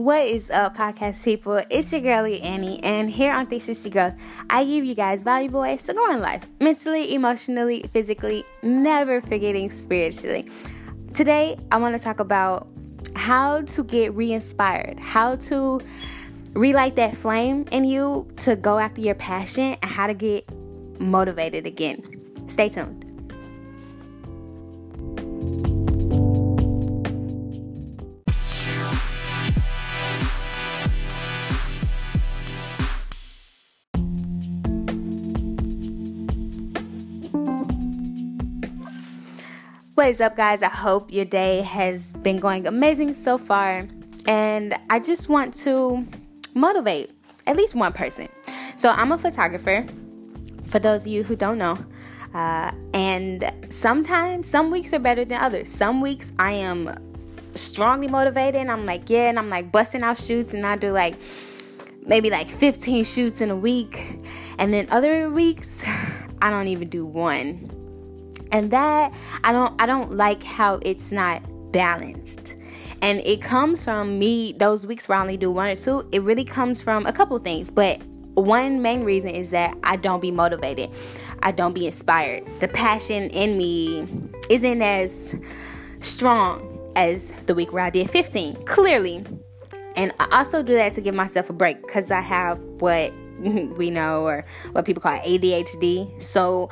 What is up, podcast people? It's your girlie Annie, and here on 360 Growth, I give you guys valuable ways to grow in life mentally, emotionally, physically, never forgetting spiritually. Today, I want to talk about how to get re inspired, how to relight that flame in you to go after your passion, and how to get motivated again. Stay tuned. What is up, guys? I hope your day has been going amazing so far. And I just want to motivate at least one person. So, I'm a photographer, for those of you who don't know. Uh, and sometimes, some weeks are better than others. Some weeks I am strongly motivated and I'm like, yeah, and I'm like busting out shoots and I do like maybe like 15 shoots in a week. And then other weeks, I don't even do one and that i don't i don't like how it's not balanced. And it comes from me those weeks where i only do one or two it really comes from a couple things. But one main reason is that i don't be motivated. I don't be inspired. The passion in me isn't as strong as the week where i did 15 clearly. And i also do that to give myself a break because i have what we know or what people call ADHD. So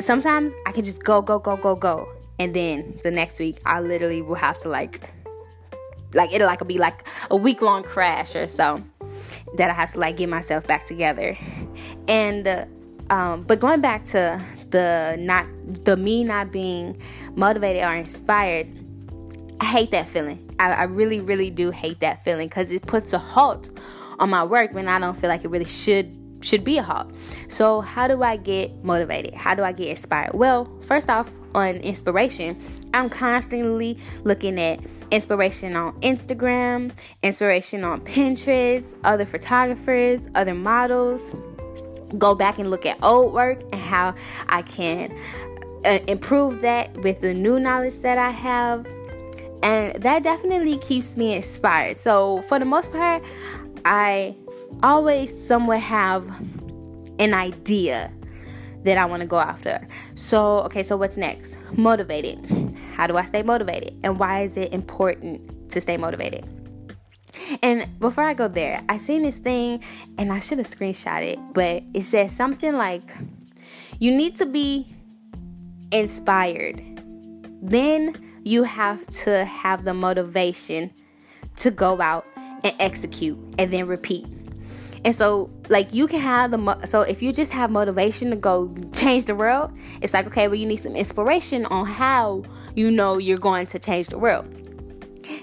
sometimes I can just go, go, go, go, go. And then the next week, I literally will have to like, like it'll like be like a week long crash or so that I have to like get myself back together. And, uh, um, but going back to the not, the me not being motivated or inspired, I hate that feeling. I, I really, really do hate that feeling because it puts a halt on my work when I don't feel like it really should should be a halt. So, how do I get motivated? How do I get inspired? Well, first off, on inspiration, I'm constantly looking at inspiration on Instagram, inspiration on Pinterest, other photographers, other models. Go back and look at old work and how I can uh, improve that with the new knowledge that I have. And that definitely keeps me inspired. So, for the most part, I always somewhat have an idea that I want to go after. So, okay, so what's next? Motivated. How do I stay motivated? And why is it important to stay motivated? And before I go there, I seen this thing and I should have screenshot it, but it says something like you need to be inspired. Then you have to have the motivation to go out and execute and then repeat. And so, like, you can have the mo- so if you just have motivation to go change the world, it's like okay, well, you need some inspiration on how you know you're going to change the world,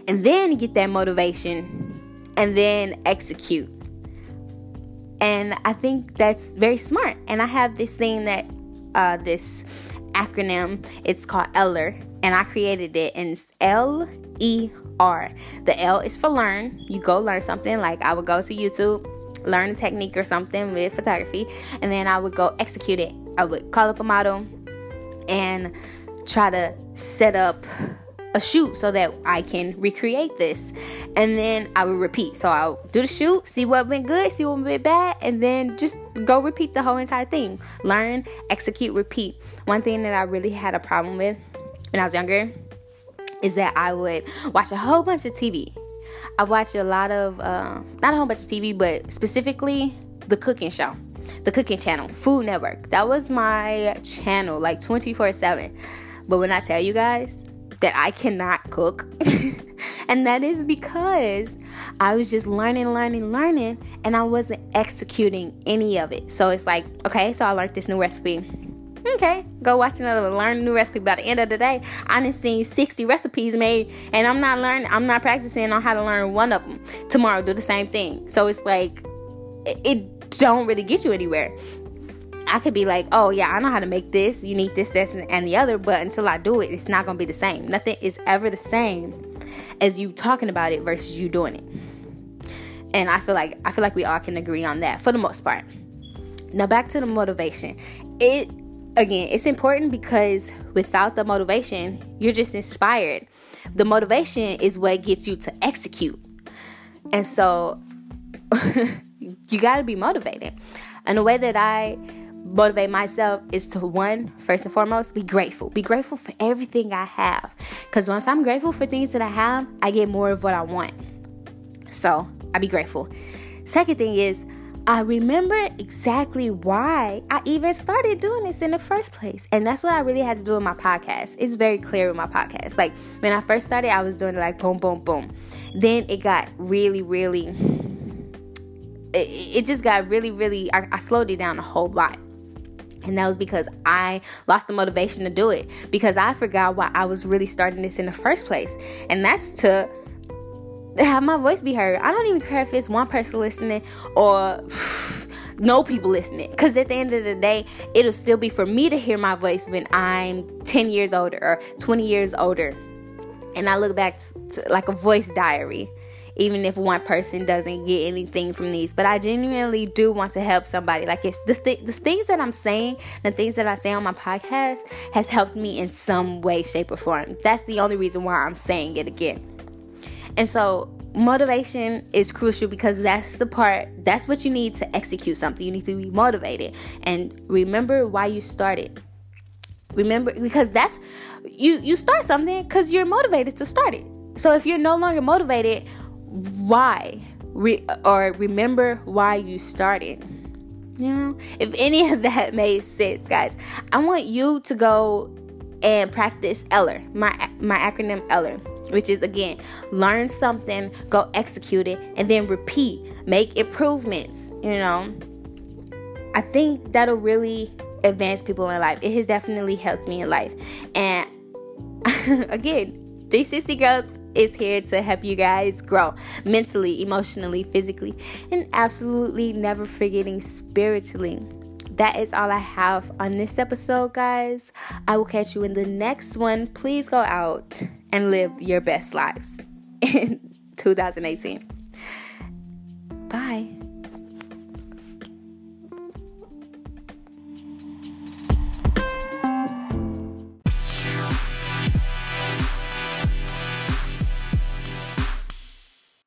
and then get that motivation, and then execute. And I think that's very smart. And I have this thing that uh, this acronym. It's called Eller, and I created it, and it's L E R. The L is for learn. You go learn something. Like I would go to YouTube learn a technique or something with photography, and then I would go execute it. I would call up a model and try to set up a shoot so that I can recreate this. And then I would repeat. So I'll do the shoot, see what went good, see what went bad, and then just go repeat the whole entire thing. Learn, execute, repeat. One thing that I really had a problem with when I was younger is that I would watch a whole bunch of TV I watch a lot of, uh, not a whole bunch of TV, but specifically the cooking show, the cooking channel, Food Network. That was my channel, like 24 7. But when I tell you guys that I cannot cook, and that is because I was just learning, learning, learning, and I wasn't executing any of it. So it's like, okay, so I learned this new recipe Okay, go watch another learn a new recipe. By the end of the day, I done seen 60 recipes made, and I'm not learning, I'm not practicing on how to learn one of them. Tomorrow, do the same thing. So it's like, it, it don't really get you anywhere. I could be like, oh yeah, I know how to make this. You need this, this, and the other, but until I do it, it's not gonna be the same. Nothing is ever the same as you talking about it versus you doing it. And I feel like I feel like we all can agree on that for the most part. Now back to the motivation. It again, it's important because without the motivation, you're just inspired. The motivation is what gets you to execute. And so you got to be motivated. And the way that I motivate myself is to one, first and foremost, be grateful. Be grateful for everything I have. Because once I'm grateful for things that I have, I get more of what I want. So I be grateful. Second thing is, I remember exactly why I even started doing this in the first place. And that's what I really had to do with my podcast. It's very clear with my podcast. Like when I first started, I was doing it like boom, boom, boom. Then it got really, really, it, it just got really, really, I, I slowed it down a whole lot. And that was because I lost the motivation to do it because I forgot why I was really starting this in the first place. And that's to have my voice be heard. I don't even care if it's one person listening or no people listening. Because at the end of the day, it'll still be for me to hear my voice when I'm 10 years older or 20 years older. And I look back to, to like a voice diary, even if one person doesn't get anything from these. But I genuinely do want to help somebody. Like if the, th- the things that I'm saying, the things that I say on my podcast has helped me in some way, shape, or form. That's the only reason why I'm saying it again. And so motivation is crucial because that's the part that's what you need to execute something. You need to be motivated. And remember why you started. Remember because that's you you start something because you're motivated to start it. So if you're no longer motivated why? Re- or remember why you started. You know? If any of that made sense guys i want you to go and practice eller my my acronym eller which is again learn something go execute it and then repeat make improvements you know? I think that'll really advance people in life. It has definitely helped me in life. And again 360 growth is here to help you guys grow mentally emotionally physically and absolutely never forgetting spiritually that is all I have on this episode, guys. I will catch you in the next one. Please go out and live your best lives in 2018. Bye.